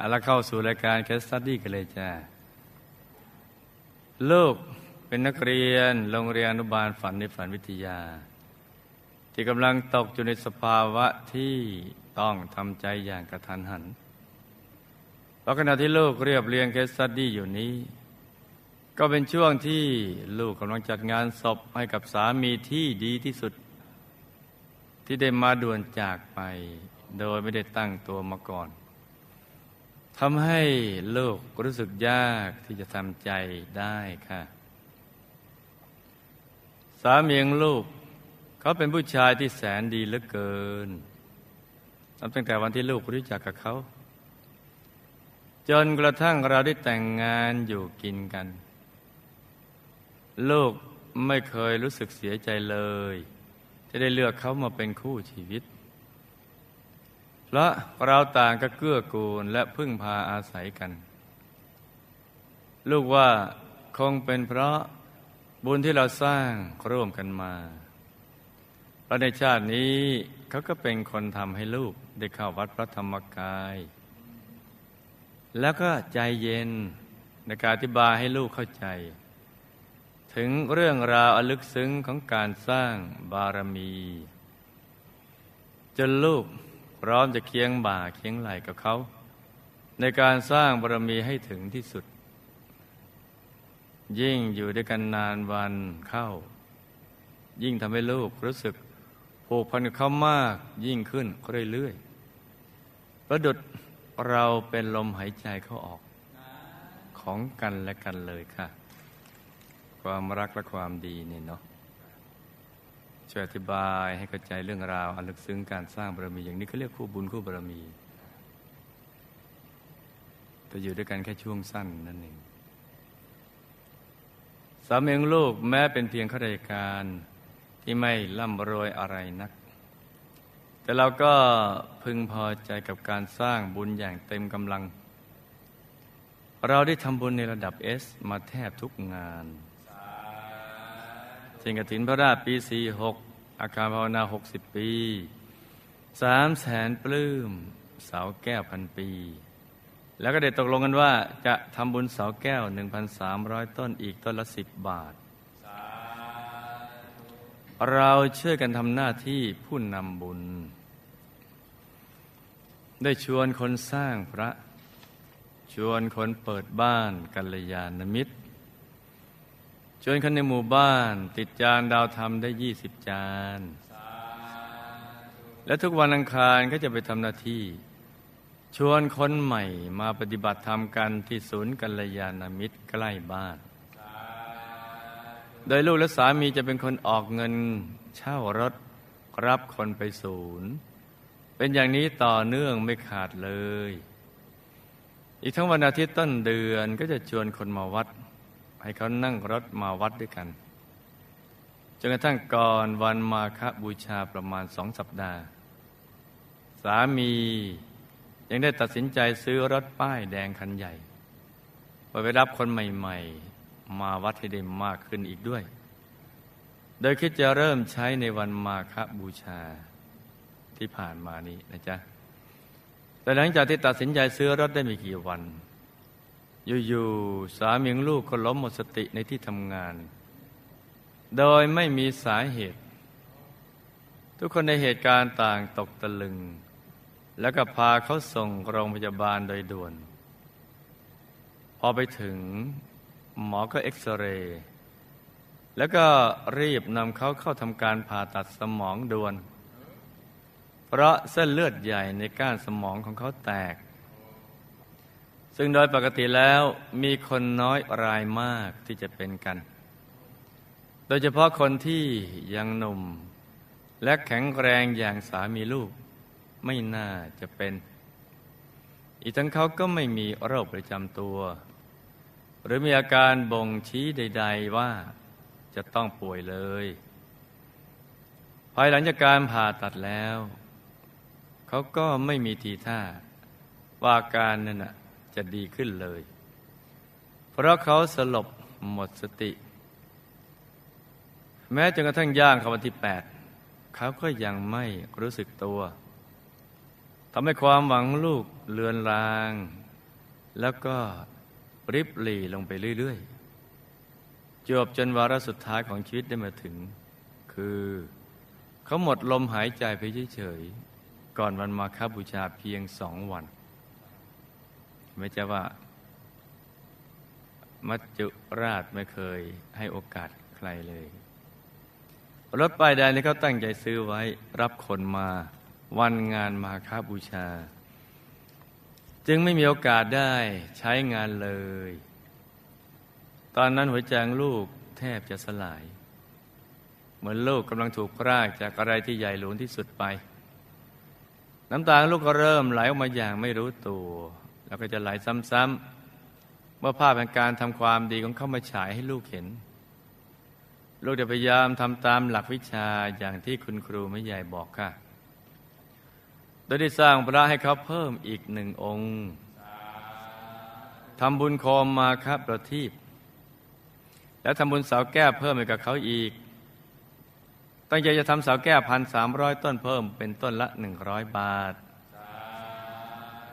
เอาละเข้าสู่รายการ case study กันเลยจ้าลูกเป็นนักเรียนโรงเรียนอนุบาลฝันในฝันวิทยา ที่กำลังตกอยู่ในสภาวะที่ต้องทำใจอย่างกระทันหันเพราะขณะที่ลูกเรียบเรียง case study อยู่นี้ ก็เป็นช่วงที่ลูกกำลังจัดงานศพให้กับสามีที่ดีที่สุด ที่ได้มาด่วนจากไป โดยไม่ได้ตั้งตัวมาก่อน ทำให้ลูกรู้สึกยากที่จะทำใจได้ค่ะ สามีของลูก เขาเป็นผู้ชายที่แสนดีเหลือเกินนับตั้งแต่วันที่ลูกรู้จักกับเขา จนกระทั่งเราได้แต่งงานอยู่กินกัน ลูกไม่เคยรู้สึกเสียใจเลยที่ได้เลือกเขามาเป็นคู่ชีวิต และเราต่างก็เกื้อกูลและพึ่งพาอาศัยกัน ลูกว่าคงเป็นเพราะบุญที่เราสร้างร่วมกันมาแล้วในชาตินี้เขาก็เป็นคนทำให้ลูกได้เข้าวัดพระธรรมกาย แล้วก็ใจเย็นในการอธิบายให้ลูกเข้าใจ ถึงเรื่องราวอลึกซึ้งของการสร้างบารมี จนลูก พร้อมจะเคียงบ่าเคียงไหล่กับเขา ในการสร้างบารมีให้ถึงที่สุด ยิ่งอยู่ด้วยกันนานวันเข้า ยิ่งทำให้ลูกรู้สึกผูกพันกับเขามากยิ่งขึ้นเรื่อยๆประดุดเราเป็นลมหายใจเขาออกของกันและกันเลยค่ะ ความรักและความดีนี่เนาะ ช่วยอธิบายให้เข้าใจเรื่องราวอันลึกซึ้งการสร้างบารมีอย่างนี้เขาเรียกคู่บุญคู่บารมีแต่อยู่ด้วยกันแค่ช่วงสั้นนั่นเองสามีของลูกแม้เป็นเพียงข้าราชการที่ไม่ร่ำรวยอะไรนัก แต่เราก็พึงพอใจกับการสร้างบุญอย่างเต็มกำลัง เราได้ทำบุญในระดับเอสมาแทบทุกงาน เช่นกถินพระราชปีสี่หกอาคารภาวนาหกสิบปีสามแสนปลื้มเสาแก้วพันปี แล้วก็ได้ตกลงกันว่าจะทำบุญเสาแก้วหนึ่งพันสามร้อยต้นอีกต้นละสิบบาท เราช่วยกันทำหน้าที่ผู้นำบุญ ได้ชวนคนสร้างพระ ชวนคนเปิดบ้านกัลยาณมิตร ชวนคนในหมู่บ้าน ติดจานดาวธรรมได้ยี่สิบจาน และทุกวันอังคารก็จะไปทำหน้าที่ ชวนคนใหม่มาปฏิบัติธรรมกันที่ศูนย์กัลยาณมิตรใกล้บ้าน โดยลูกและสามีจะเป็นคนออกเงินเช่ารถรับคนไปศูนย์ เป็นอย่างนี้ต่อเนื่องไม่ขาดเลย อีกทั้งวันอาทิตย์ต้นเดือนก็จะชวนคนมาวัด ให้เขานั่งรถมาวัดด้วยกันจนกระทั่งก่อนวันมาคบูชาประมาณสองสัปดาห์ สามียังได้ตัดสินใจซื้อรถป้ายแดงคันใหญ่ไปไปรับคนใหม่ๆ มาวัดให้ได้มากขึ้นอีกด้วย โดยคิดจะเริ่มใช้ในวันมาคบูชาที่ผ่านมานี้นะจ๊ะแต่หลังจากที่ตัดสินใจซื้อรถได้ไม่กี่วัน อยู่ๆสามีลูกก็ล้มหมดสติในที่ทำงาน โดยไม่มีสาเหตุ ทุกคนในเหตุการณ์ต่างตกตะลึง แล้วก็พาเขาส่งโรงพยาบาลโดยด่วน พอไปถึงหมอก็เอ็กซเรย์แล้วก็รีบนำเขาเข้าทำการผ่าตัดสมองด่วน เพราะเส้นเลือดใหญ่ในก้านสมองของเขาแตก ซึ่งโดยปกติแล้วมีคนน้อยรายมากที่จะเป็นกัน โดยเฉพาะคนที่ยังหนุ่ม และแข็งแรงอย่างสามีลูก ไม่น่าจะเป็น อีกทั้งเขาก็ไม่มีโรคประจำตัว หรือมีอาการบ่งชี้ใด ๆว่าจะต้องป่วยเลย ภายหลังจากการผ่าตัดแล้ว เขาก็ไม่มีทีท่าว่าการนั่นนะ จะดีขึ้นเลย เพราะเขาสลบหมดสติ แม้จนกระทั่งย่างเข้าวันที่แปดเขาก็ยังไม่รู้สึกตัวทำให้ความหวังลูกเลือนลาง แล้วก็ริบหลีลงไปเรื่อย ๆ จบจนวาระสุดท้ายของชีวิตได้มาถึง คือเขาหมดลมหายใจไปเฉยๆ ก่อนวันมาคาบูชาเพียงสองวัน ไม่ใช่ว่า มัจจุราชไม่เคยให้โอกาสใครเลย รถป้ายแดงที่เขาตั้งใจซื้อไว้รับคนมาวันงานมาค้าบูชา จึงไม่มีโอกาสได้ใช้งานเลย ตอนนั้นหัวใจลูกแทบจะสลาย เหมือนลูกกำลังถูกพรากจากอะไรที่ใหญ่หลวงที่สุดไปน้ำตาลูกก็เริ่มไหลออกมาอย่างไม่รู้ตัว แล้วก็จะไหลซ้ำๆเมื่อภาพแห่งการทำความดีของเขามาฉายให้ลูกเห็น ลูกจะพยายามทำตามหลักวิชาอย่างที่คุณครูไม่ใหญ่บอกค่ะ โดยได้สร้างพระให้เขาเพิ่มอีกหนึ่งองค์ทำบุญโคมมาครับประทีปแล้วทำบุญเสาแก้วเพิ่มให้กับเขาอีก ตั้งใจจะทำเสาแก้วพันสามร้อยต้นเพิ่มเป็นต้นละหนึ่งร้อยบาท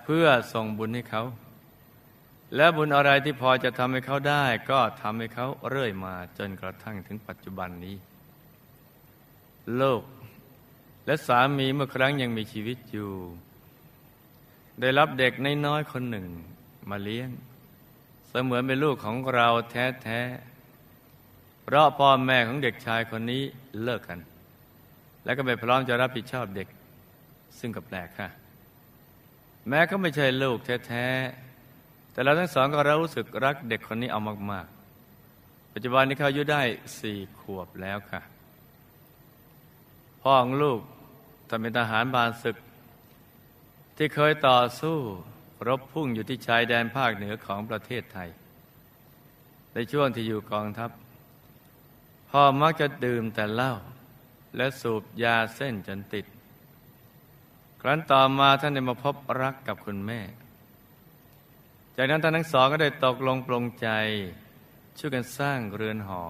เพื่อส่งบุญให้เขา และบุญอะไรที่พอจะทำให้เขาได้ ก็ทำให้เขาเรื่อยมาจนกระทั่งถึงปัจจุบันนี้ โลก และสามีเมื่อครั้งยังมีชีวิตอยู่ ได้รับเด็กน้อยๆคนหนึ่งมาเลี้ยง เสมือนเป็นลูกของเราแท้ๆเพราะพ่อแม่ของเด็กชายคนนี้เลิกกัน และก็ไม่พร้อมจะรับผิดชอบเด็ก ซึ่งก็แปลกค่ะ แม้ก็ไม่ใช่ลูกแท้ๆ แต่เราทั้งสองก็รู้สึกรักเด็กคนนี้เอามากๆ ปัจจุบันนี้เขาอายุได้สี่ขวบแล้วค่ะ พ่อของลูกทำเป็นทหารบานศึก ที่เคยต่อสู้รบพุ่งอยู่ที่ชายแดนภาคเหนือของประเทศไทย ในช่วงที่อยู่กองทัพ พ่อมักจะดื่มแต่เหล้าและสูบยาเส้นจนติด ครั้นต่อมาท่านได้มาพบรักกับคุณแม่ จากนั้นท่านทั้งสองก็ได้ตกลงปลงใจ ช่วยกันสร้างเรือนหอ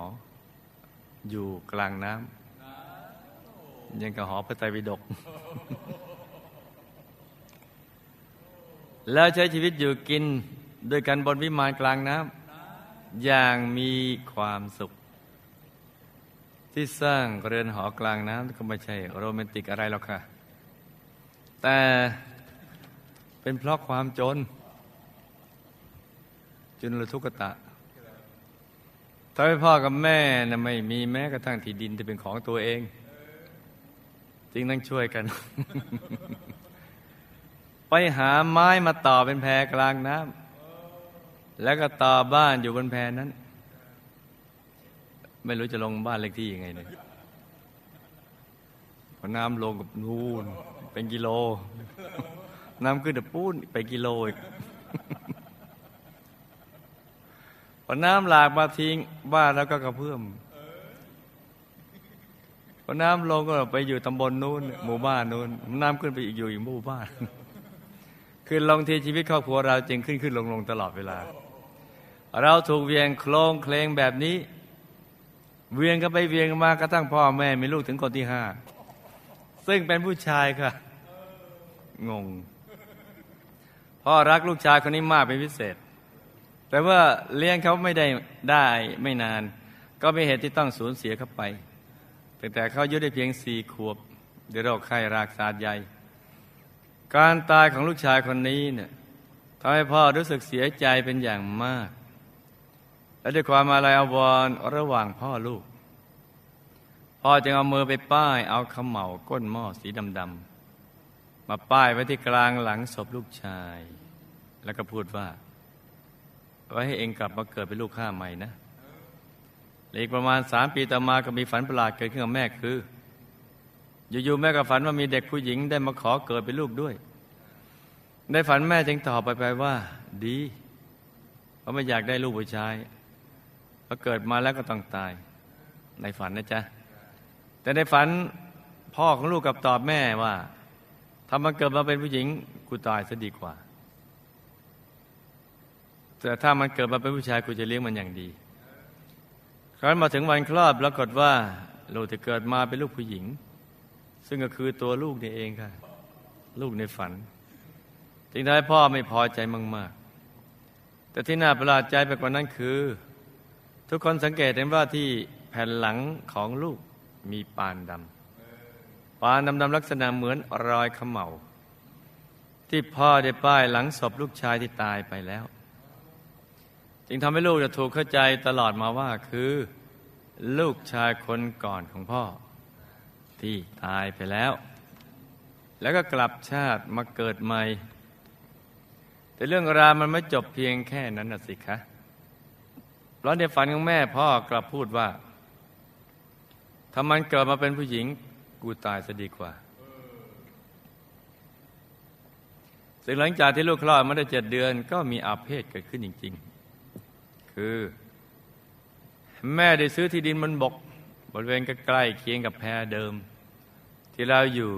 อยู่กลางน้ำยังกับหอพระไตรปิฎกแล้วใช้ชีวิตอยู่กินด้วยกันบนวิมานกลางน้ำอย่างมีความสุข ที่สร้างเรือนหอกลางน้ำก็ไม่ใช่โรแมนติกอะไรหรอกค่ะ แต่เป็นเพราะความจน จนระทุกตะทำให้พ่อกับแม่นะไม่มีแม้กระทั่งที่ดินที่เป็นของตัวเอง จึงต้องช่วยกัน ไปหาไม้มาต่อเป็นแพกลางน้ำแล้วก็ต่อบ้านอยู่บนแพนั้น ไม่รู้จะลงบ้านเลขที่ยังไงเนี่ยพอน้ำลงกับนู่น เป็นกิโล น้ำขึ้นแต่ปูนไปกิโลอีกพอน้ำหลากมาทิ้งบ้านแล้วก็กระเพื่อมพอน้ำลงก็ไปอยู่ตำบลนู้นหมู่บ้านนู้นน้ำขึ้นไปอีกอยู่อีกหมู่บ้านคือลงทีชีวิตครอบครัวเราจึงขึ้นขึ้นลงลงตลอดเวลา เราถูกเวียงโคลงเคลงแบบนี้ เวียงก็ไปเวียงมากระทั่งพ่อแม่มีลูกถึงคนที่ห้าซึ่งเป็นผู้ชายค่ะ งง พ่อรักลูกชายคนนี้มากเป็นพิเศษ แต่ว่าเลี้ยงเขาไม่ได้ได้ไม่นาน ก็มีเหตุที่ต้องสูญเสียเขาไปตั้งแต่เขาอายุได้เพียงสี่ขวบด้วยโรคไข้รากสาดใหญ่ การตายของลูกชายคนนี้เนี่ยทำให้พ่อรู้สึกเสียใจเป็นอย่างมาก และด้วยความอาลัยอาวรณ์ระหว่างพ่อลูก พ่อจึงเอามือไปป้ายเอาขมเหลาก้นหม้อสีดำๆ มาป้ายไว้ที่กลางหลังศพลูกชาย แล้วก็พูดว่า ไว้ให้เองกลับมาเกิดเป็นลูกข้าใหม่นะอีกประมาณสามปีต่อมาก็มีฝันประหลาดเกิดขึ้นกับแม่คือ อยู่ๆแม่ก็ฝันว่ามีเด็กผู้หญิงได้มาขอเกิดเป็นลูกด้วยในฝันแม่จึงตอบไปไปว่า ดีเพราะไม่อยากได้ลูกผู้ชายพอเกิดมาแล้วก็ต้องตาย ในฝันนะจ๊ะแต่ในฝันพ่อของลูกกับตอบแม่ว่า ถ้ามันเกิดมาเป็นผู้หญิงกูตายซะดีกว่า แต่ถ้ามันเกิดมาเป็นผู้ชายกูจะเลี้ยงมันอย่างดี ครั้นมาถึงวันคลอดปรากฏว่าลูกจะเกิดมาเป็นลูกผู้หญิง ซึ่งก็คือตัวลูกนี่เองค่ะ ลูกในฝัน จึงได้พ่อไม่พอใจมากๆ แต่ที่น่าประหลาดใจไปกว่านั้นคือ ทุกคนสังเกตเห็นว่าที่แผ่นหลังของลูกมีปานดำ ปานดำๆลักษณะเหมือนรอยขมเหลาที่พ่อได้ป้ายหลังศพลูกชายที่ตายไปแล้ว จึงทำให้ลูกจะถูกเข้าใจตลอดมาว่าคือ ลูกชายคนก่อนของพ่อ ที่ตายไปแล้ว แล้วก็กลับชาติมาเกิดใหม่ แต่เรื่องราวมันไม่จบเพียงแค่นั้นนะสิคะเพราะในฝันของแม่พ่อกลับพูดว่าถ้ามันเกิดมาเป็นผู้หญิง กูตายซะดีกว่าซึ่งหลังจากที่ลูกคลอดมาได้เจ็ดเดือน ก็มีอาเพศเกิดขึ้นจริง ๆ คือ แม่ได้ซื้อที่ดินบนบก บริเวณใกล้ๆเคียงกับแพเดิม ที่เราอยู่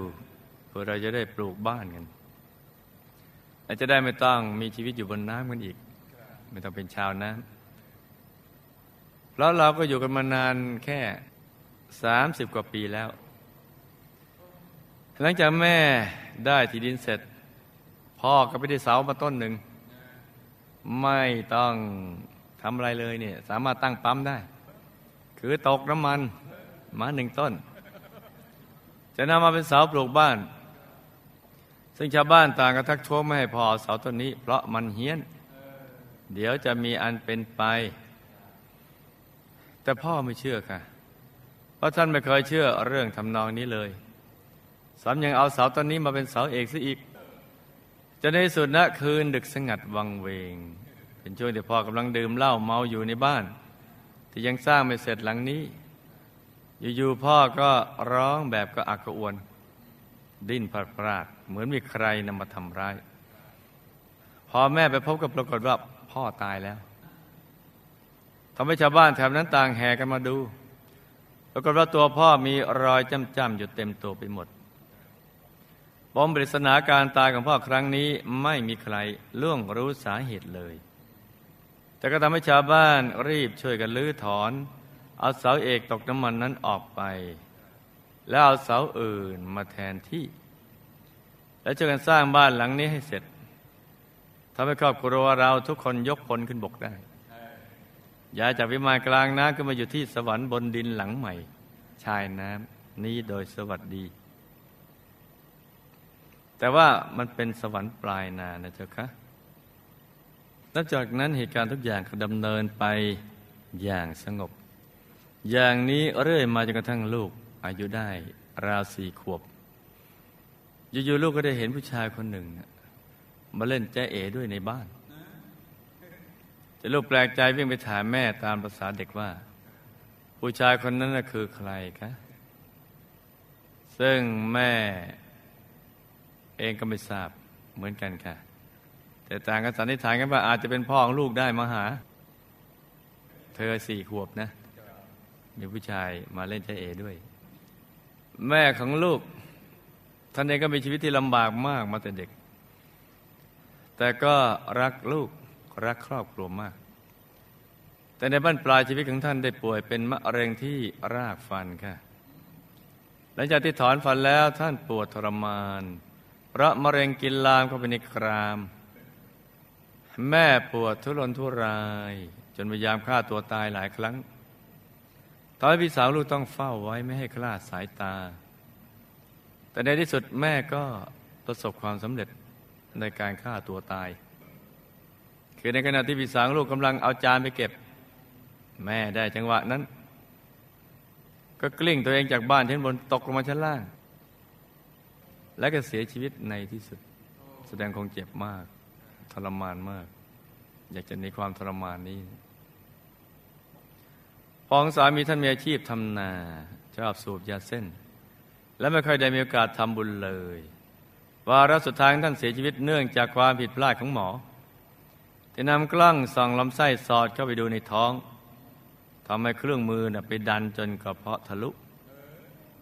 เพื่อเราจะได้ปลูกบ้านกันและจะได้ไม่ต้องมีชีวิตอยู่บนน้ำกันอีก ไม่ต้องเป็นชาวน้ำแล้วเราก็อยู่กันมานานแค่สามสิบกว่าปีแล้ว หลังจากแม่ได้ที่ดินเสร็จ พ่อก็ไปได้เสามาต้นหนึ่ง ไม่ต้องทำอะไรเลยเนี่ย สามารถตั้งปั๊มได้ คือตกน้ำมันมาหนึ่งต้น จะนำมาเป็นเสาปลูกบ้าน ซึ่งชาวบ้านต่างกันทักท้วงไม่ให้พอเสาต้นนี้ เพราะมันเฮี้ยน เดี๋ยวจะมีอันเป็นไป แต่พ่อไม่เชื่อค่ะ เพราะท่านไม่เคยเชื่อเรื่องทำนองนี้เลย สามยังเอาเสาต้นนี้มาเป็นเสาเอกซะอีกจะในสุดนะคืนดึกสงัดวังเวง เป็นช่วงที่พ่อกำลังดื่มเหล้าเมาอยู่ในบ้าน ที่ยังสร้างไม่เสร็จหลังนี้ อยู่ๆพ่อก็ร้องแบบก็อักกระอวน ดิ้นพลาดพลาดเหมือนมีใครนำมาทำร้าย พอแม่ไปพบกับปรากฏว่าพ่อตายแล้วทำให้ชาวบ้านแถวนั้นต่างแห่กันมาดู ปรากฏว่าตัวพ่อมีรอยจ้ำๆอยู่เต็มตัวไปหมด ปมปริศนาการตายของพ่อครั้งนี้ไม่มีใครล่วงรู้สาเหตุเลย แต่ก็ทำให้ชาวบ้านรีบช่วยกันลื้อถอน เอาเสาเอกตกน้ำมันนั้นออกไป แล้วเอาเสาอื่นมาแทนที่ แล้วช่วยกันสร้างบ้านหลังนี้ให้เสร็จทำให้ครอบครัวเราทุกคนยกพลขึ้นบกได้ย้ายจากวิมานกลางน้ำขึ้นมาอยู่ที่สวรรค์บนดินหลังใหม่ ชายน้ำนี้โดยสวัสดี แต่ว่ามันเป็นสวรรค์ปลายนานะเจ้าคะนับจากนั้นเหตุการณ์ทุกอย่างก็ดำเนินไปอย่างสงบ อย่างนี้เรื่อยมาจนกระทั่งลูกอายุได้ราวสี่ขวบ อยู่ๆลูกก็ได้เห็นผู้ชายคนหนึ่ง มาเล่นแจ้เอด้วยในบ้านจะลูกแปลกใจวิ่งไปถามแม่ตามภาษาเด็กว่า ผู้ชายคนนั้นคือใครคะ ซึ่งแม่ เองก็ไม่ทราบเหมือนกันค่ะ แต่ต่างกันสันนิษฐานกันว่าอาจจะเป็นพ่อของลูกได้มาหา เธอสี่ขวบนะ มีผู้ชายมาเล่นใจเอด้วย แม่ของลูก ท่านเองก็มีชีวิตที่ลำบากมากมาแต่เด็ก แต่ก็รักลูกรักครอบครัวมาก แต่ในบ้านปลายชีวิตของท่านได้ป่วยเป็นมะเร็งที่รากฟันค่ะ หลังจากที่ถอนฟันแล้วท่านปวดทรมาน เพราะมะเร็งกินลามเข้าไปในกราม แม่ปวดทุรนทุราย จนพยายามฆ่าตัวตายหลายครั้งทำให้พี่สาวลูกต้องเฝ้าไว้ไม่ให้คลาดสายตา แต่ในที่สุดแม่ก็ประสบความสำเร็จในการฆ่าตัวตาย คือในขณะที่พี่สาวลูกกำลังเอาจานไปเก็บ แม่ได้จังหวะนั้น ก็กลิ้งตัวเองจากบ้านชั้นบนตกลงมาชั้นล่าง และก็เสียชีวิตในที่สุด แสดงคงเจ็บมาก ทรมานมาก อยากจะในความทรมานนี้พองสามีท่านมีอาชีพทำนาชอบสูบยาเส้น และไม่ค่อยได้มีโอกาสทำบุญเลยวาระสุดท้ายท่านเสียชีวิตเนื่องจากความผิดพลาดของหมอที่นำกล้องส่องลำไส้สอดเข้าไปดูในท้องทำให้เครื่องมือนะไปดันจนกระเพาะทะลุ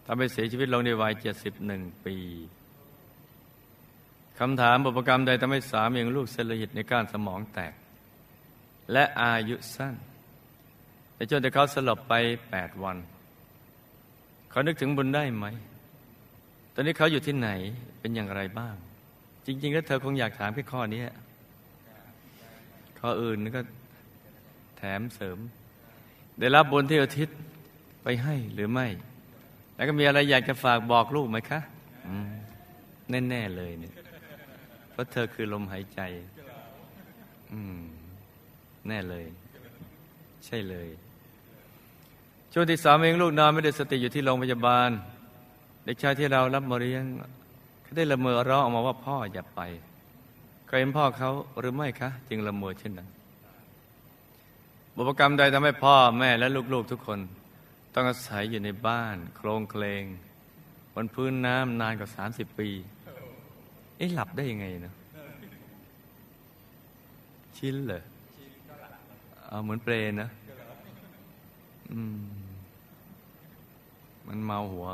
ทำให้เสียชีวิตลงในวัยเจ็ดสิบหนึ่งปี คำถามบุพกรรมใดทำให้สามีของลูกเซลล์หิตในก้านสมองแตก และอายุสั้นแต่จนแต่เขาสลบไปแปดวัน เขานึกถึงบุญได้ไหม ตอนนี้เขาอยู่ที่ไหนเป็นอย่างไรบ้าง จริง ๆ แล้วเธอคงอยากถามแค่ข้อนี้ข้ออื่นนี่ก็แถมเสริม ได้รับบุญที่อุทิศไปให้หรือไม่ แล้วก็มีอะไรอยากจะฝากบอกลูกไหมคะแน่ ๆ เลยเนี่ย ราะเธอคือลมหายใจ อืม แน่เลย ใช่เลย ช่วงที่สามเองลูกนอนไม่ได้สติอยู่ที่โรงพยาบาล เด็กชายที่เรารับมาเลี้ยงเขาได้ละเมอร้องออกมาว่าพ่ออย่าไปเคยเห็นพ่อเขาหรือไม่คะ จึงละเมอเช่นนั้นบุพกรรมใดทำให้พ่อแม่และลูกๆทุกคน ต้องอาศัยอยู่ในบ้าน โครงเคลงบนพื้นน้ำนานกว่าสามสิบปี เอ๊ะหลับได้ยังไงเนาะชินเหรอเอาเหมือนเปรนนะอืม มันเมาหัว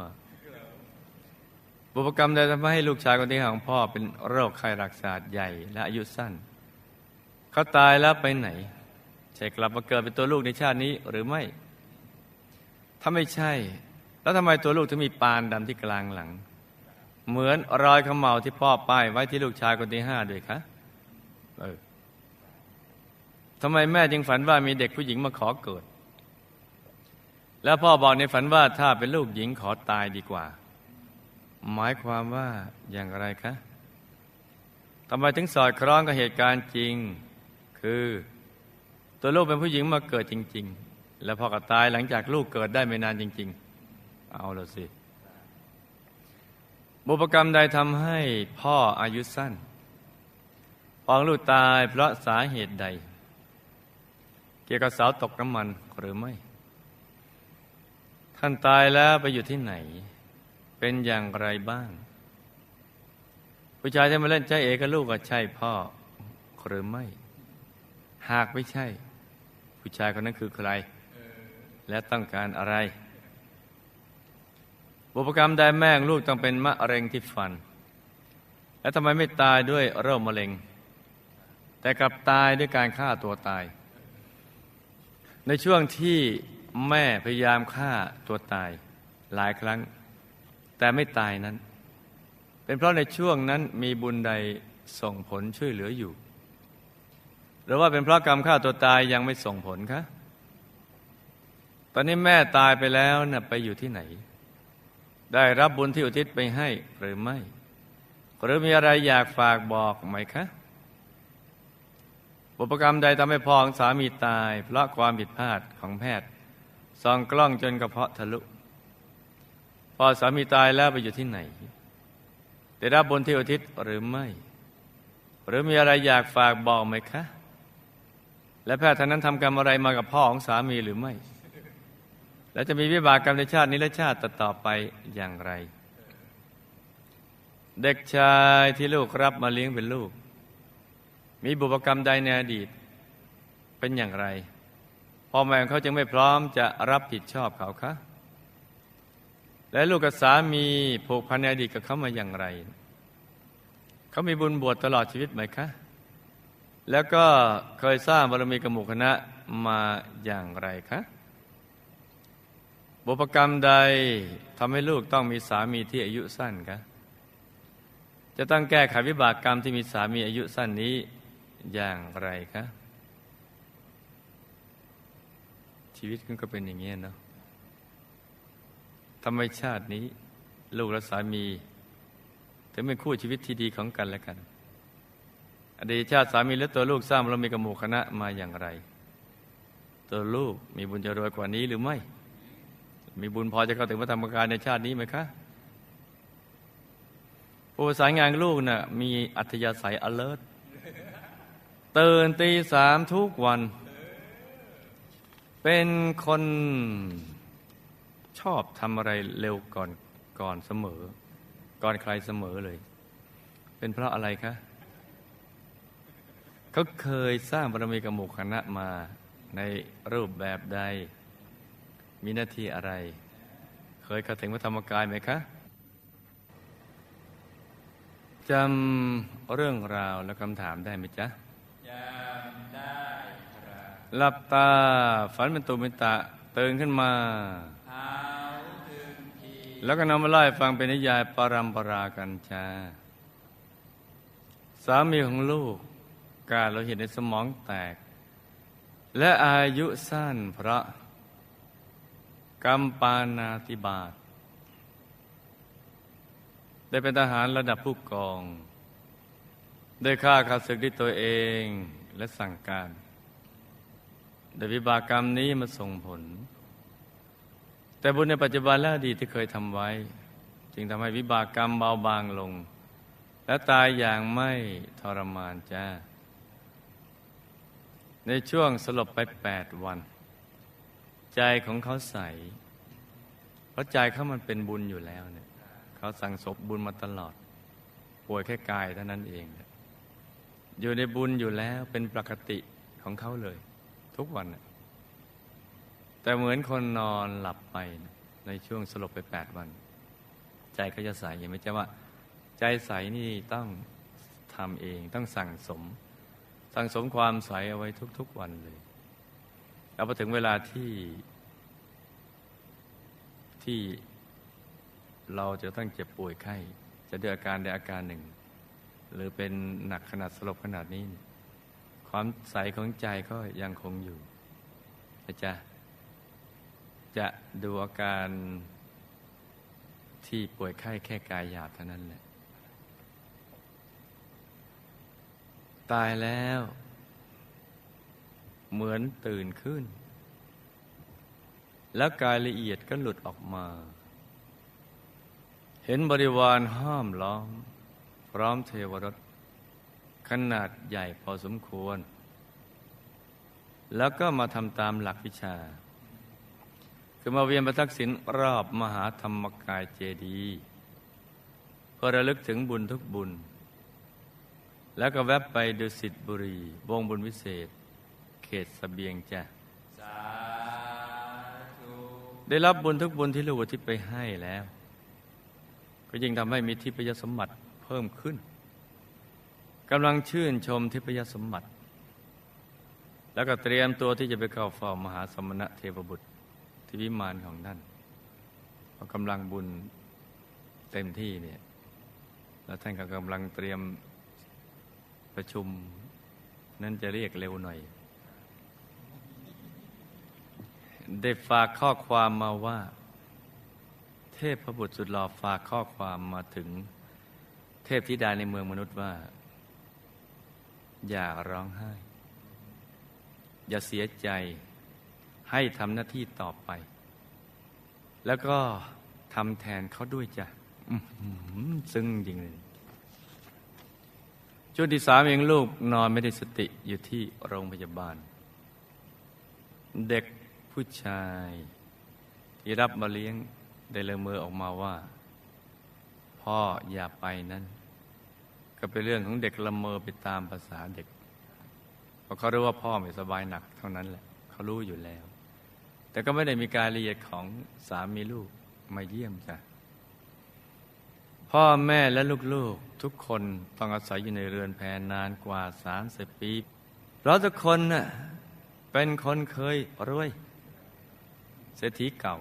บุพกรรมใดทำให้ลูกชายคนที่ของพ่อเป็นโรคไข้รักษาใหญ่ และอายุสั้น เขาตายแล้วไปไหนใช่กลับมาเกิดเป็นตัวลูกในชาตินี้หรือไม่ ถ้าไม่ใช่ แล้วทำไมตัวลูกถึงมีปานดำที่กลางหลัง เหมือนรอยขมเหลาที่พ่อป้ายไว้ที่ลูกชายคนที่ห้าด้วยคะเออทำไมแม่จึงฝันว่ามีเด็กผู้หญิงมาขอเกิด แล้วพ่อบอกในฝันว่าถ้าเป็นลูกหญิงขอตายดีกว่า หมายความว่าอย่างไรคะทำไมถึงสอดคล้องกับเหตุการณ์จริง คือ ตัวลูกเป็นผู้หญิงมาเกิดจริง ๆ แล้วพ่อก็ตายหลังจากลูกเกิดได้ไม่นานจริง ๆ เอาละสิ บุพกรรมใดทำให้พ่ออายุสั้นพองลูกตายเพราะสาเหตุใด เกี่ยวกับเสาตกน้ำมันหรือไม่ ท่านตายแล้วไปอยู่ที่ไหน เป็นอย่างไรบ้าง ผู้ชายที่มาเล่นใจเอกบลูกก็ใช่พ่อหรือไม่ หากไม่ใช่ ผู้ชายคนนั้นคือใคร และต้องการอะไร บุพกรรมใดแม่งลูกต้องเป็นมะเร็งที่ฟัน แล้วทำไมไม่ตายด้วยโรคมะเร็ง แต่กลับตายด้วยการฆ่าตัวตาย ในช่วงที่แม่พยายามฆ่าตัวตายหลายครั้ง แต่ไม่ตายนั้น เป็นเพราะในช่วงนั้นมีบุญใดส่งผลช่วยเหลืออยู่ หรือว่าเป็นเพราะกรรมฆ่าตัวตายยังไม่ส่งผลคะตอนนี้แม่ตายไปแล้วนะ่ะไปอยู่ที่ไหน ได้รับบุญที่อุทิศไปให้หรือไม่ หรือมีอะไรอยากฝากบอกไหมคะบุพกรรมใดทำให้พ่อของสามีตาย เพราะความผิดพลาดของแพทย์ส่องกล้องจนกระเพาะทะลุ พอสามีตายแล้วไปอยู่ที่ไหน ได้รับบุญที่อุทิศหรือไม่ หรือมีอะไรอยากฝากบอกไหมคะ และแพทย์ท่านนั้นทำกรรมอะไรมากับพ่อของสามีหรือไม่ และจะมีวิบากกรรมในชาตินี้และชาติต่อไปอย่างไร เด็กชายที่ลูกรับมาเลี้ยงเป็นลูก มีบุพกรรมใดในอดีตเป็นอย่างไรพ่อแม่เขาจึงไม่พร้อมจะรับผิดชอบเขาคะและลูกกับสามีผูกพันในอดีตกับเขามาอย่างไร เขามีบุญบวชตลอดชีวิตไหมคะ แล้วก็เคยสร้างบารมีกับหมู่คณะมาอย่างไรคะ บุพกรรมใดทำให้ลูกต้องมีสามีที่อายุสั้นคะจะต้องแก้ไขวิบากกรรมที่มีสามีอายุสั้นนี้อย่างไรคะชีวิตก็เป็นอย่างนี้เนาะทำไมชาตินี้ ลูกและสามีถึงเป็นคู่ชีวิตที่ดีของกันและกัน อดีตชาติสามีและตัวลูกสร้างเรามีกระหมู่คณะมาอย่างไร ตัวลูกมีบุญจะรวยกว่านี้หรือไม่ มีบุญพอจะเข้าถึงพระธรรมกายในชาตินี้ไหมคะผู้สายงานลูกนะ่ะมีอัธยาศัย alert ตื่นตีสามทุกวัน เป็นคนชอบทำอะไรเร็วก่อนก่อนเสมอ ก่อนใครเสมอเลย เป็นเพราะอะไรคะเขาเคยสร้างบารมีกรรมุคณะมาในรูปแบบใด มีหน้าที่อะไร เคยเข้าถึงพระธรรมกายไหมคะจำเรื่องราวและคำถามได้ไหมจ๊ะจำได้ครับหลับตาฝันเป็นตุเป็นตะตื่นขึ้นมา แล้วก็นำมาไล่ฟังเป็นนิยายปรัมปรากันจ้าสามีของลูก การเราเห็นในสมองแตก และอายุสั้นเพราะ กรรมปานาติบาตได้เป็นทหารระดับผู้กอง ได้ฆ่าข้าศึกด้วยตัวเองและสั่งการแต่วิบากกรรมนี้มาส่งผล แต่บุญในปัจจุบันและอดีตที่เคยทำไว้ จึงทำให้วิบากกรรมเบาบางลง และตายอย่างไม่ทรมานจ้า ในช่วงสลบไปแปดวัน ใจของเขาใส เพราะใจเขามันเป็นบุญอยู่แล้วเนี่ยเขาสั่งสมบุญมาตลอด ป่วยแค่กายเท่านั้นเอง อยู่ในบุญอยู่แล้วเป็นปกติของเขาเลย ทุกวัน แต่เหมือนคนนอนหลับไปในช่วงสลบไปแปดวัน ใจก็จะใสไม่ใช่ว่า ใจใสนี่ต้องทำเองต้องสั่งสม สั่งสมความใสเอาไว้ทุกๆวันเลย แล้วพอถึงเวลาที่ที่เราจะต้องเจ็บป่วยไข้ จะด้วยอาการใดอาการหนึ่ง หรือเป็นหนักขนาดสลบขนาดนี้ ความใสของใจก็ยังคงอยู่จะจะดูอาการที่ป่วยไข้แค่กายหยาบเท่านั้นแหละ ตายแล้ว เหมือนตื่นขึ้น แล้วกายละเอียดก็หลุดออกมา เห็นบริวารห้อมล้อม พร้อมเทวรถขนาดใหญ่พอสมควร แล้วก็มาทำตามหลักวิชา คือมาเวียนประทักษิณรอบมหาธรรมกายเจดีย์เพื่อระลึกถึงบุญทุกบุญ แล้วก็แวบไปดุสิตบุรี วงบุญวิเศษ ตสเบียงจ้ะได้รับบุญทุกบุญที่ลูกอุทิศไปให้แล้ว ก็ยิ่งทำให้มีทิพยสมบัติเพิ่มขึ้นกำลังชื่นชมทิพยสมบัติ แล้วก็เตรียมตัวที่จะไปเข้าเฝ้ามหาสมณะเทพบุตรที่วิมานของท่านพอกำลังบุญเต็มที่เนี่ยแล้วท่านก็กำลังเตรียมประชุม นั่นจะเรียกเร็วหน่อย ได้ฝากข้อความมาว่า เทพพระบุตรสุดหล่อฝากข้อความมาถึง เทพธิดาในเมืองมนุษย์ว่า อย่าร้องไห้ อย่าเสียใจ ให้ทำหน้าที่ต่อไป แล้วก็ทำแทนเขาด้วยจ้ะซึ่งจริงเลยช่วงที่สามเองลูกนอนไม่ได้สติอยู่ที่โรงพยาบาล เด็ก ผู้ชาย ที่รับมาเลี้ยงได้เลยมือออกมาว่า พ่ออย่าไปนั้น ก็เป็นเรื่องของเด็กละเมอไปตามภาษาเด็กเพราะเขารู้ว่าพ่อไม่สบายหนักเท่านั้นแหละ เขารู้อยู่แล้ว แต่ก็ไม่ได้มีการละเอียดของสามีลูกมาเยี่ยมจ้ะพ่อแม่และลูกๆทุกคนต้องอาศัยอยู่ในเรือนแพนนานกว่าสามสิบปีเราทุกคนน่ะเป็นคนเคยรวย เศรษฐีเก่า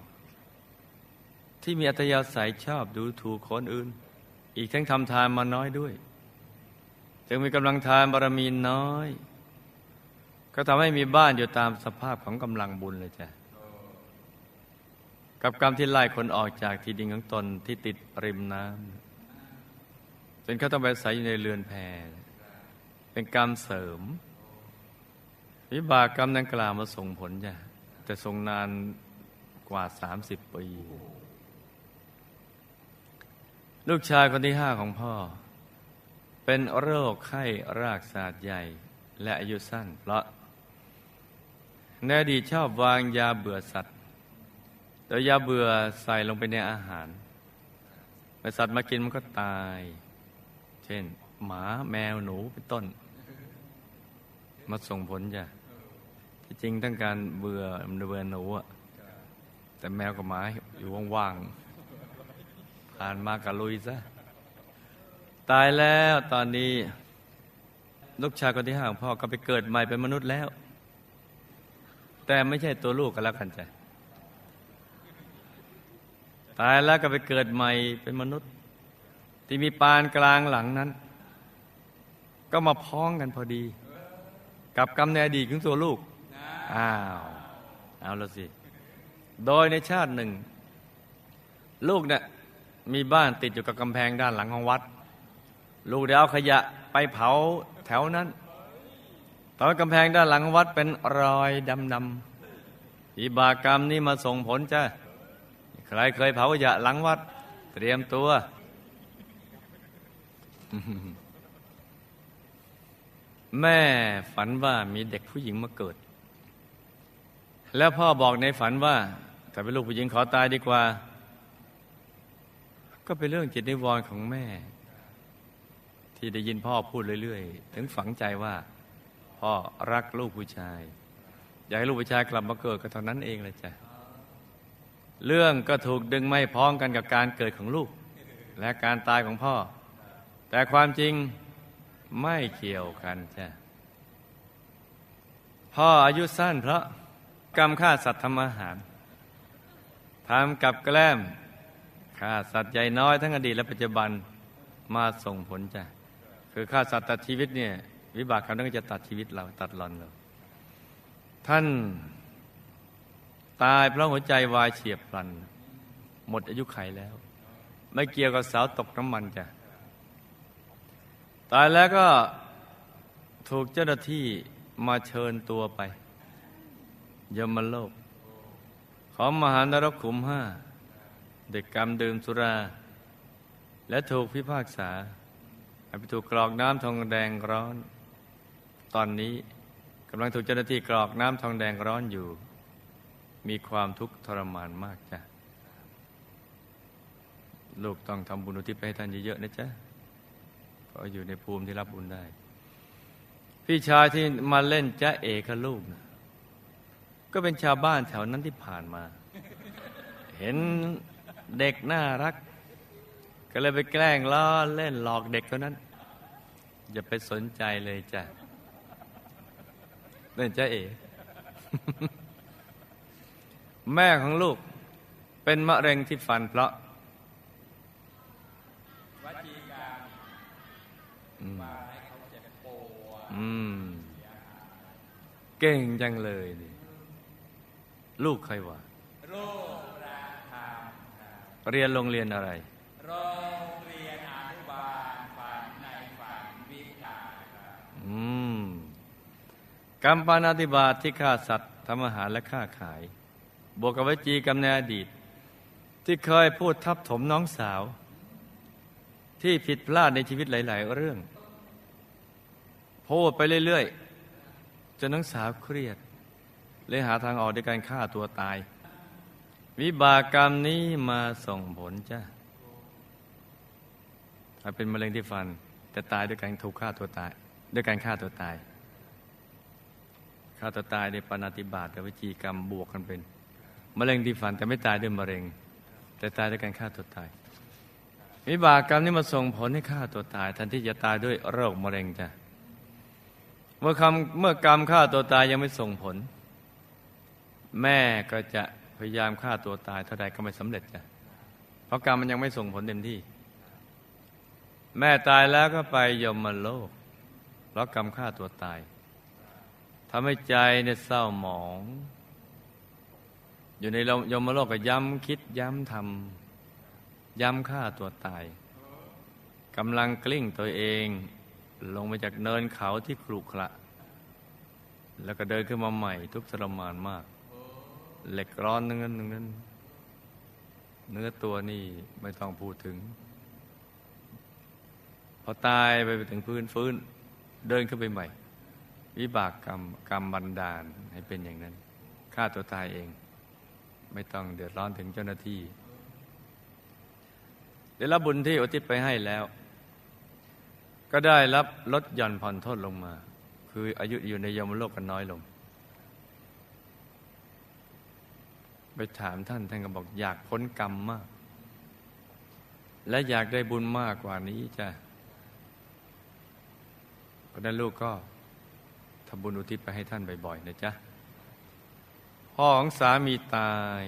ที่มีอัตยาศัยชอบดูถูกคนอื่น อีกทั้งทำทานมาน้อยด้วย จึงมีกำลังทานบารมีน้อย ก็ทำให้มีบ้านอยู่ตามสภาพของกำลังบุญเลยจ้ะกับกรรมที่ไล่คนออกจากที่ดินของตนที่ติดริมน้ำจนเขาต้องไปอาศัยอยู่ในเรือนแพเป็นกรรมเสริม วิบากกรรมนั้นกล่าวมาส่งผลจ้ะแต่ทรงนาน ว่าสามสิบปี ลูกชายคนที่ห้าของพ่อ เป็นโรคไข้รากศาสตร์ใหญ่ และอายุสั้น เพราะในอดีตชอบวางยาเบื่อสัตว์แ้วยาเบื่อใส่ลงไปในอาหารเมื่อสัตว์มากินมันก็ตาย เช่น หมาแมวหนูเป็นต้น มาส่งผลจ้ะที่จริงต้องการเบื่อเบื่อหนูอะ แต่แมวกับหมาอยู่ว่างๆผ่านมากะลุยซะตายแล้วตอนนี้ ลูกชายคนที่ห้าของพ่อก็ไปเกิดใหม่เป็นมนุษย์แล้ว แต่ไม่ใช่ตัวลูกกันแล้วกันจ้ะตายแล้วก็ไปเกิดใหม่เป็นมนุษย์ ที่มีปานกลางหลังนั้น ก็มาพ้องกันพอดี กับกรรมในอดีตของตัวลูก อ้าว เอาละสิ โดยในชาติหนึ่ง ลูกเนี่ยมีบ้านติดอยู่กับกำแพงด้านหลังของวัด ลูกเดี๋ยวเอาขยะไปเผาแถวนั้นตอนกำแพงด้านหลังของวัดเป็นรอยดำดำอิบากรรมนี้มาส่งผลจ้ะใครเคยเผาขยะหลังวัด เตรียมตัวแม่ฝันว่ามีเด็กผู้หญิงมาเกิด แล้วพ่อบอกในฝันว่าถ้าเป็นลูกผู้หญิงขอตายดีกว่า ก็เป็นเรื่องจิตนิวรณ์ของแม่ ที่ได้ยินพ่อพูดเรื่อยๆ ถึงฝังใจว่า พ่อรักลูกผู้ชาย อยากให้ลูกผู้ชายกลับมาเกิดก็เท่านั้นเองเลยจ้ะเรื่องก็ถูกดึงไม่พ้องกันกับการเกิดของลูก และการตายของพ่อ แต่ความจริงไม่เกี่ยวกันจ้ะพ่ออายุสั้นเพราะ กรรมฆ่าสัตว์ทำอาหารทำกับแกล้มฆ่าสัตว์ใหญ่น้อยทั้งอดีตและปัจจุบันมาส่งผลจ้ะคือฆ่าสัตว์ตัดชีวิตเนี่ยวิบากกรรมนั้นก็จะตัดชีวิตเราตัดหลอนเราท่านตายเพราะหัวใจวายเฉียบพลัน หมดอายุไขแล้ว ไม่เกี่ยวกับสาวตกน้ำมันจ้ะตายแล้วก็ถูกเจ้าหน้าที่มาเชิญตัวไป ยมโลก ขอมหานรกขุมห้า เด็กกรรมดื่มสุรา และถูกพิพากษาให้ไปถูกกรอกน้ำทองแดงร้อน ตอนนี้กำลังถูกเจ้าหน้าที่กรอกน้ำทองแดงร้อนอยู่ มีความทุกข์ทรมานมากจ้ะลูกต้องทำบุญอุทิศไปให้ท่านเยอะๆนะจ๊ะเพราะอยู่ในภูมิที่รับบุญได้ พี่ชายที่มาเล่นจ้าเอกลูกนะ ก็เป็นชาวบ้านแถวนั้นที่ผ่านมา เห็นเด็กน่ารัก ก็เลยไปแกล้งล้อเล่นหลอกเด็กเท่านั้น อย่าไปสนใจเลยจ้ะเล่นจ้าเอกแม่ของลูก เป็นมะเร็งที่ฟันเพราะอืมอืมเก่งจังเลยดิ ลูกใครวะเรียนโรงเรียนอะไร โรงเรียนอนุบาลฝันในฝันวิชาครับอืมกรรมปานาติบาตที่ฆ่าสัตว์ทำอาหารและฆ่าขาย บวกกับวจีกรรมในอดีต ที่เคยพูดทับถมน้องสาว ที่ผิดพลาดในชีวิตหลาย ๆ เรื่องพูดไปเรื่อย ๆ จนน้องสาวเครียด เลยหาทางออกด้วยการฆ่าตัวตาย วิบากกรรมนี้มาส่งผลจ้ะถ้าเป็นมะเร็งที่ฟันแต่ตายด้วยการถูกฆ่าตัวตาย ด้วยการฆ่าตัวตายฆ่าตัวตายในปานาติบาตกับวิจีกรรมบวกกันเป็นมะเร็งที่ฟันแต่ไม่ตายด้วยมะเร็ง แต่ตายด้วยการฆ่าตัวตายวิบากกรรมนี้มาส่งผลให้ฆ่าตัวตายทันที่จะตายด้วยโรคมะเร็งจ้ะเมื่อคำเมื่อกรรมฆ่าตัวตายยังไม่ส่งผล แม่ก็จะพยายามฆ่าตัวตายเท่าใดก็ไม่สำเร็จจ้ะเพราะกรรมมันยังไม่ส่งผลเต็มที่ แม่ตายแล้วก็ไปยมโลกเพราะกรรมฆ่าตัวตายทำให้ใจเนี่ยเศร้าหมอง อยู่ในยมโลกก็ย้ำคิดย้ำทำย้ำฆ่าตัวตายกำลังกลิ้งตัวเองลงมาจากเนินเขาที่ครุขระ แล้วก็เดินขึ้นมาใหม่ทุกทรมานมาก เหล็กร้อนนึงนั้นนึงนั้นเนื้อตัวนี่ไม่ต้องพูดถึง พอตายไปถึงพื้นฟื้น เดินขึ้นไปใหม่ วิบากกรรมกรรมบันดาลให้เป็นอย่างนั้นฆ่าตัวตายเอง ไม่ต้องเดือดร้อนถึงเจ้าหน้าที่ได้รับบุญที่อุทิศไปให้แล้ว ก็ได้รับลดหย่อนผ่อนโทษลงมา คืออายุอยู่ในยมโลกกันน้อยลง ไปถามท่านท่านก็บอกอยากพ้นกรรมมาก และอยากได้บุญมากกว่านี้จ้ะเพราะนั้นลูกก็ทำบุญอุทิศไปให้ท่านบ่อยๆนะจ๊ะพ่อของสามีตาย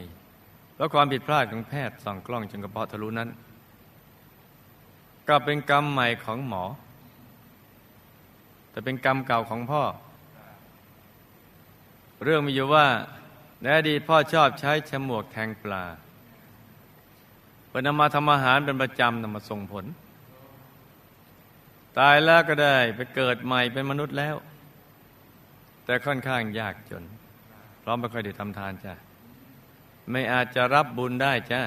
แล้วความผิดพลาดของแพทย์ส่องกล้องจนกระเพาะทะลุนั้นก็เป็นกรรมใหม่ของหมอ แต่เป็นกรรมเก่าของพ่อ เรื่องมีอยู่ว่า ในอดีตพ่อชอบใช้ฉมวกแทงปลาเพื่อนำมาทำอาหารเป็นประจำนำมาส่งผล ตายแล้วก็ได้ไปเกิดใหม่เป็นมนุษย์แล้ว แต่ค่อนข้างยากจน เพราะไม่ค่อยได้ทำทานจ้ะ ไม่อาจจะรับบุญได้จ้ะ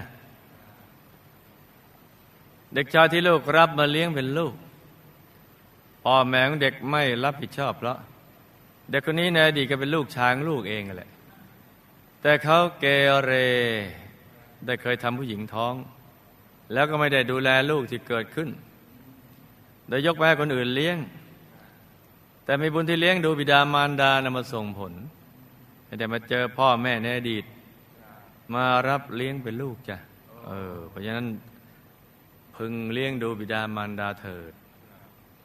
เด็กชายที่ลูกรับมาเลี้ยงเป็นลูกพ่อแม่ของเด็กไม่รับผิดชอบเพราะเด็กคนนี้ในอดีตก็เป็นลูกช้างลูกเองแหละ แต่เขาเกเร ได้เคยทำผู้หญิงท้อง แล้วก็ไม่ได้ดูแลลูกที่เกิดขึ้นโดยยกไปให้คนอื่นเลี้ยง แต่มีบุญที่เลี้ยงดูบิดามารดานำมาส่งผลไม่มาเจอพ่อแม่ในอดีต มารับเลี้ยงเป็นลูกจ้ะเออเพราะฉะนั้นพึงเลี้ยงดูบิดามารดาเถิด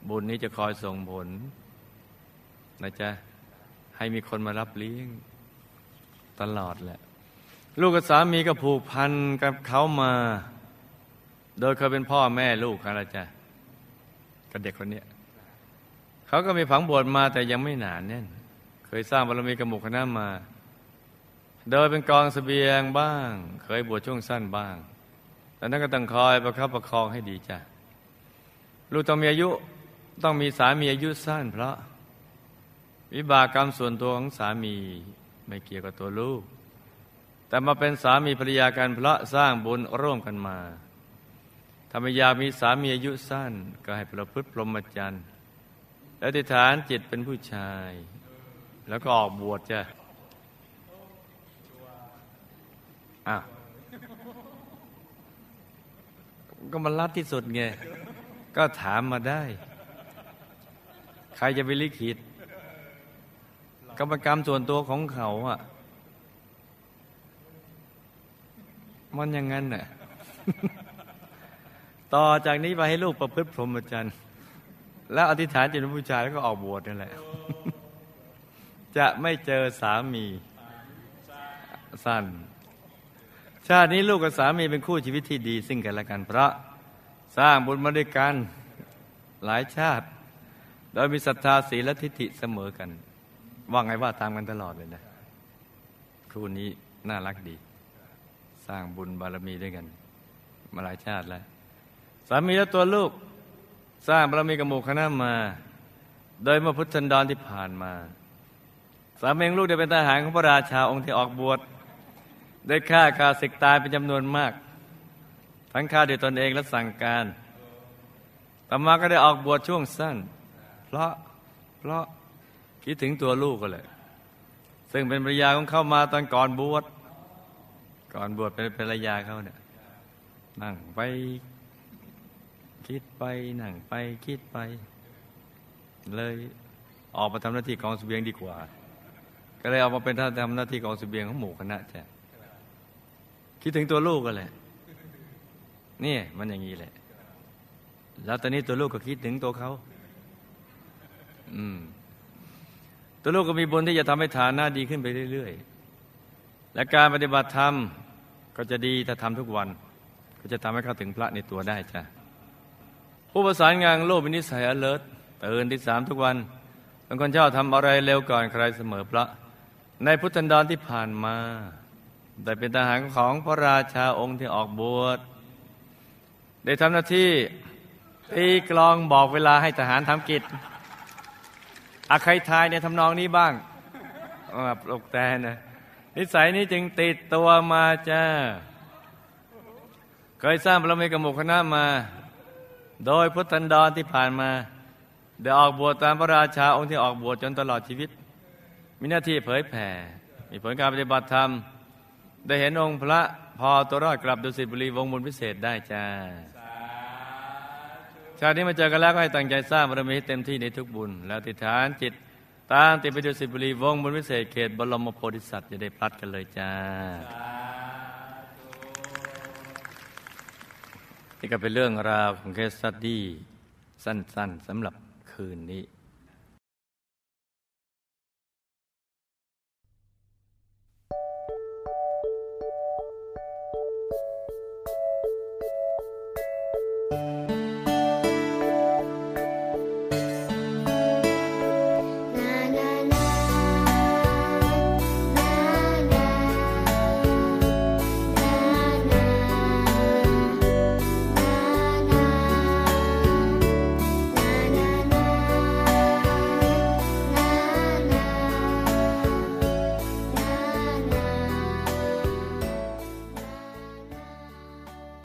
บุญนี้จะคอยส่งผลนะจ๊ะให้มีคนมารับเลี้ยง ตลอดแหละ ลูกกับสามีก็ผูกพันกับเขามา โดยเคยเป็นพ่อแม่ลูกกันละจ้ะกับเด็กคนนี้เขาก็มีฝังบวชมาแต่ยังไม่หนานแน่นเคยสร้างบารมีกระหมุกคณะมา โดยเป็นกองสเสบียงบ้าง เคยบวชช่วงสั้นบ้างแต่นั้นก็ต้องคอยประคับประคองให้ดีจ้ะลูกต้องมีอายุต้องมีสามีอายุสั้นเพราะ วิบากกรรมส่วนตัวของสามี ไม่เกี่ยวกับตัวลูก แต่มาเป็นสามีภรรยากันเพราะสร้างบุญร่วมกันมาถ้าไม่อยามีสามีอายุสั้น ก็ให้ประพฤติพรหมจรรย์และติฐานจิตเป็นผู้ชาย แล้วก็ออกบวชจ้ะอะก็มันรัดที่สุดไง ก็ถามมาได้ ใครจะไปลิขิต กรรมกรรมส่วนตัวของเขาอะมันอย่างนั้นน่ะต่อจากนี้ไปให้ลูกประพฤติพรหมจรรย์ แล้วอธิษฐานจิตผู้ชาแล้วก็ออกบวชนั่นแหละ จะไม่เจอสามีสั้นชาตินี้ลูกกับสามีเป็นคู่ชีวิตที่ดีซึ่งกันและกัน เพราะสร้างบุญมาด้วยกันหลายชาติ โดยมีศรัทธาศีลและทิฏฐิเสมอกัน ว่าไงว่าตามกันตลอดเลยนะคู่นี้น่ารักดี สร้างบุญบารมีด้วยกัน มาหลายชาติแล้ว สามีและตัวลูก สร้างบารมีกับหมู่คณะมา โดยเมื่อพุทธันดรที่ผ่านมา สามีลูกได้เป็นทหารของพระราชาองค์ที่ออกบวชได้ฆ่ากาศึกตายเป็นจำนวนมาก ทั้งฆ่าด้วยตนเองและสั่งการต่อมาก็ได้ออกบวชช่วงสั้น เพราะเพราะ คิดถึงตัวลูกก็เลย ซึ่งเป็นภรรยาของเขามาตอนก่อนบวชก่อนบวชเป็นภรรยาเขาเนี่ยนั่งไป คิดไปนั่งไปคิดไป เลยออกมาทำหน้าที่กองสเสบียงดีกว่า ก็เลยออกมาเป็นท่านทำหน้าที่กองสเสบียงของหมู่คณะจ้ะคิดถึงตัวลูกกันแหละนี่มันอย่างนี้แหละ แล้วตอนนี้ตัวลูกก็คิดถึงตัวเขา อืม ตัวลูกก็มีบุญที่จะทำให้ฐานะดีขึ้นไปเรื่อย ๆ และการปฏิบัติธรรมก็จะดีถ้าทำทุกวัน ก็จะทำให้เข้าถึงพระในตัวได้จ้ะผู้ประสานงานโลกเป็นนิสัยอเลิศตื่นที่สามทุกวันเป็นคนชอบทำอะไรเร็วก่อนใครเสมอพระ ในพุทธันดรที่ผ่านมาได้เป็นทหารของพระราชาองค์ที่ออกบวชได้ทำหน้าที่ตีกลองบอกเวลาให้ทหารทำกิจ อาใครทายในทำนองนี้บ้างปลุกแต่นะนิสัยนี้จึงติดตัวมาจ้า เคยสร้างพระมีกมุขคณะมา โดยพุทธันดรที่ผ่านมาได้ออกบวชตามพระราชาองค์ที่ออกบวชจนตลอดชีวิต มีหน้าที่เผยแผ่ มีผลการปฏิบัติธรรม ได้เห็นองค์พระพอตัวรอดกลับดุสิตบุรีวงบุญพิเศษได้จ้า ชาตินี้มาเจอกันแล้วก็ให้ตั้งใจสร้างบารมีเต็มที่ในทุกบุญ แล้วติฐานจิตตามติดไปดุสิบุรีวงบุญวิเศษเขตบรมโพธิสัตว์จะได้พลัดกันเลยจ้านี่ก็เป็นเรื่องราวของเคสตัดี้สั้นๆสำหรับคืนนี้